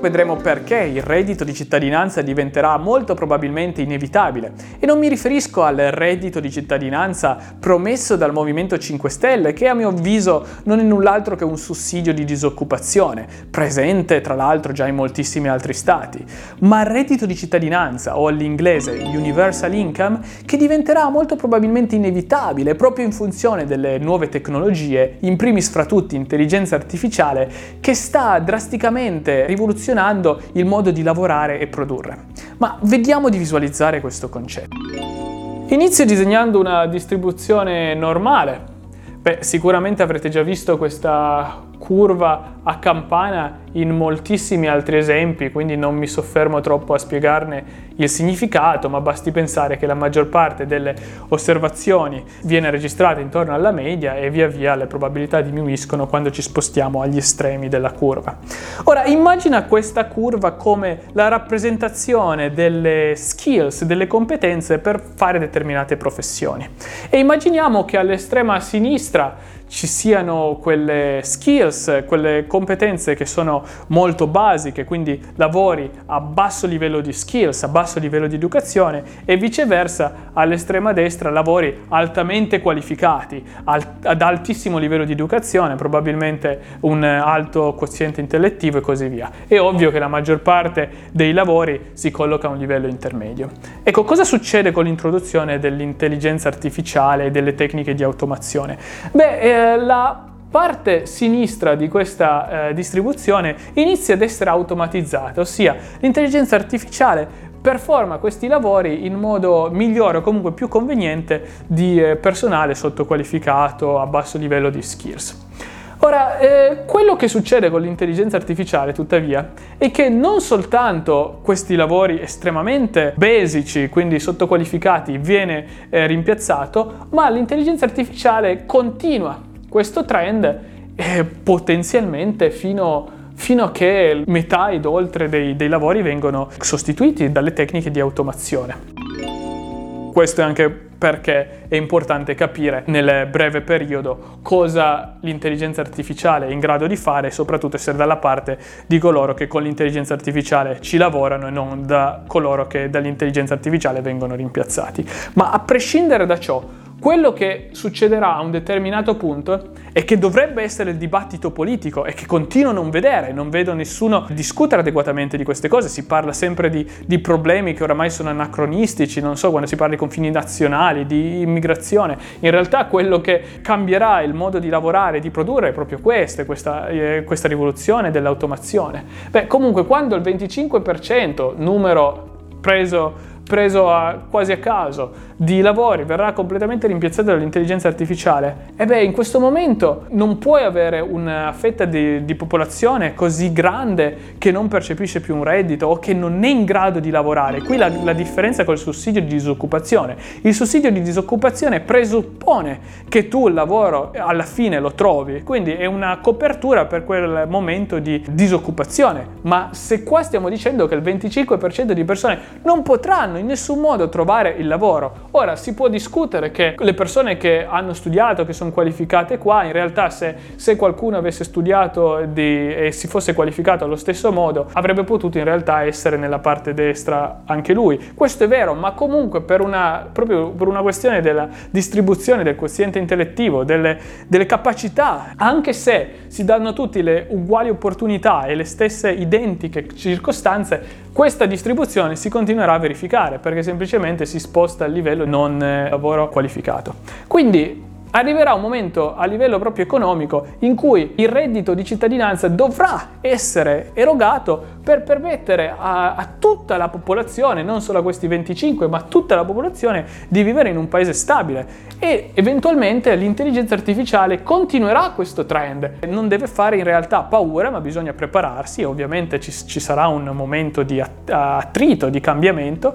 Vedremo perché il reddito di cittadinanza diventerà molto probabilmente inevitabile. E non mi riferisco al reddito di cittadinanza promesso dal Movimento 5 Stelle che a mio avviso non è null'altro che un sussidio di disoccupazione, presente tra l'altro già in moltissimi altri stati, ma il reddito di cittadinanza o all'inglese Universal Income che diventerà molto probabilmente inevitabile proprio in funzione delle nuove tecnologie, in primis fra tutti intelligenza artificiale, che sta drasticamente rivoluzionando rivoluzionando il modo di lavorare e produrre. Ma vediamo di visualizzare questo concetto. Inizio disegnando una distribuzione normale. Beh, sicuramente avrete già visto questa curva a campana in moltissimi altri esempi, quindi non mi soffermo troppo a spiegarne il significato, ma basti pensare che la maggior parte delle osservazioni viene registrata intorno alla media e via via le probabilità diminuiscono quando ci spostiamo agli estremi della curva. Ora immagina questa curva come la rappresentazione delle skills, delle competenze per fare determinate professioni. E immaginiamo che all'estrema sinistra ci siano quelle skills, quelle competenze che sono molto basiche, quindi lavori a basso livello di skills, a basso livello di educazione e viceversa all'estrema destra lavori altamente qualificati, ad altissimo livello di educazione, probabilmente un alto quoziente intellettivo e così via. È ovvio che la maggior parte dei lavori si colloca a un livello intermedio. Ecco, cosa succede con l'introduzione dell'intelligenza artificiale e delle tecniche di automazione? Beh, eh, la parte sinistra di questa eh, distribuzione inizia ad essere automatizzata, ossia l'intelligenza artificiale performa questi lavori in modo migliore o comunque più conveniente di eh, personale sottoqualificato a basso livello di skills. Ora, eh, quello che succede con l'intelligenza artificiale, tuttavia, è che non soltanto questi lavori estremamente basici, quindi sottoqualificati, viene eh, rimpiazzato, ma l'intelligenza artificiale continua questo trend è potenzialmente fino, fino a che metà ed oltre dei, dei lavori vengono sostituiti dalle tecniche di automazione. Questo è anche perché è importante capire nel breve periodo cosa l'intelligenza artificiale è in grado di fare e soprattutto essere dalla parte di coloro che con l'intelligenza artificiale ci lavorano e non da coloro che dall'intelligenza artificiale vengono rimpiazzati. Ma a prescindere da ciò, quello che succederà a un determinato punto è che dovrebbe essere il dibattito politico e che continuo a non vedere, non vedo nessuno discutere adeguatamente di queste cose, si parla sempre di, di, problemi che oramai sono anacronistici, non so, quando si parla di confini nazionali, di immigrazione, in realtà quello che cambierà il modo di lavorare, di produrre è proprio questo, questa, eh, questa rivoluzione dell'automazione. Beh, comunque quando il 25%, numero preso preso a, quasi a caso di lavori verrà completamente rimpiazzato dall'intelligenza artificiale, e beh, in questo momento non puoi avere una fetta di, di, popolazione così grande che non percepisce più un reddito o che non è in grado di lavorare. Qui la, la differenza col sussidio di disoccupazione. Il sussidio di disoccupazione presuppone che tu il lavoro alla fine lo trovi, quindi è una copertura per quel momento di disoccupazione. Ma se qua stiamo dicendo che il 25% di persone non potranno in nessun modo trovare il lavoro. Ora si può discutere che le persone che hanno studiato, che sono qualificate qua, in realtà se, se qualcuno avesse studiato di, e si fosse qualificato allo stesso modo, avrebbe potuto in realtà essere nella parte destra anche lui. Questo è vero, ma comunque per una, proprio per una questione della distribuzione del quoziente intellettivo, delle, delle capacità, anche se si danno tutti le uguali opportunità e le stesse identiche circostanze, questa distribuzione si continuerà a verificare perché semplicemente si sposta a livello non eh, lavoro qualificato. Quindi arriverà un momento a livello proprio economico in cui il reddito di cittadinanza dovrà essere erogato per permettere a, a, tutta la popolazione, non solo a questi 25, ma a tutta la popolazione di vivere in un paese stabile. E eventualmente l'intelligenza artificiale continuerà questo trend. Non deve fare in realtà paura, ma bisogna prepararsi, ovviamente ci, ci sarà un momento di attrito, di cambiamento,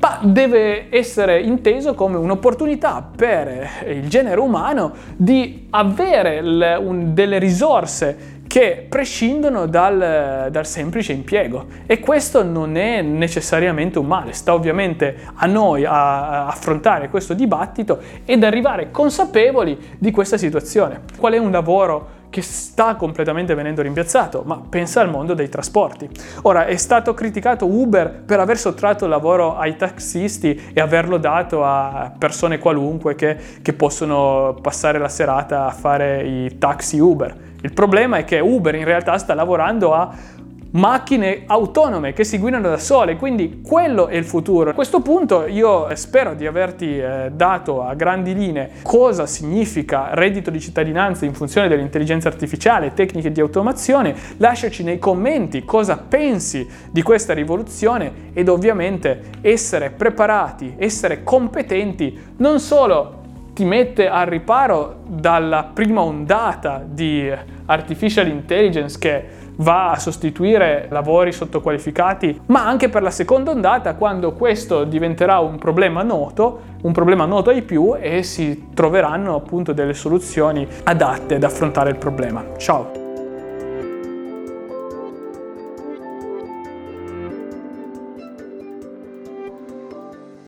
ma deve essere inteso come un'opportunità per il genere umano di avere le, un, delle risorse che prescindono dal, dal, semplice impiego e questo non è necessariamente un male, sta ovviamente a noi a, a affrontare questo dibattito ed arrivare consapevoli di questa situazione. Qual è un lavoro che sta completamente venendo rimpiazzato, ma pensa al mondo dei trasporti. Ora, è stato criticato Uber per aver sottratto il lavoro ai taxisti e averlo dato a persone qualunque che, che possono passare la serata a fare i taxi Uber. Il problema è che Uber in realtà sta lavorando a macchine autonome che si guidano da sole, quindi quello è il futuro. A questo punto io spero di averti eh, dato a grandi linee cosa significa reddito di cittadinanza in funzione dell'intelligenza artificiale e tecniche di automazione. Lasciaci nei commenti cosa pensi di questa rivoluzione ed ovviamente essere preparati, essere competenti non solo ti mette al riparo dalla prima ondata di artificial intelligence che va a sostituire lavori sottoqualificati, ma anche per la seconda ondata quando questo diventerà un problema noto, un problema noto ai più e si troveranno appunto delle soluzioni adatte ad affrontare il problema. Ciao!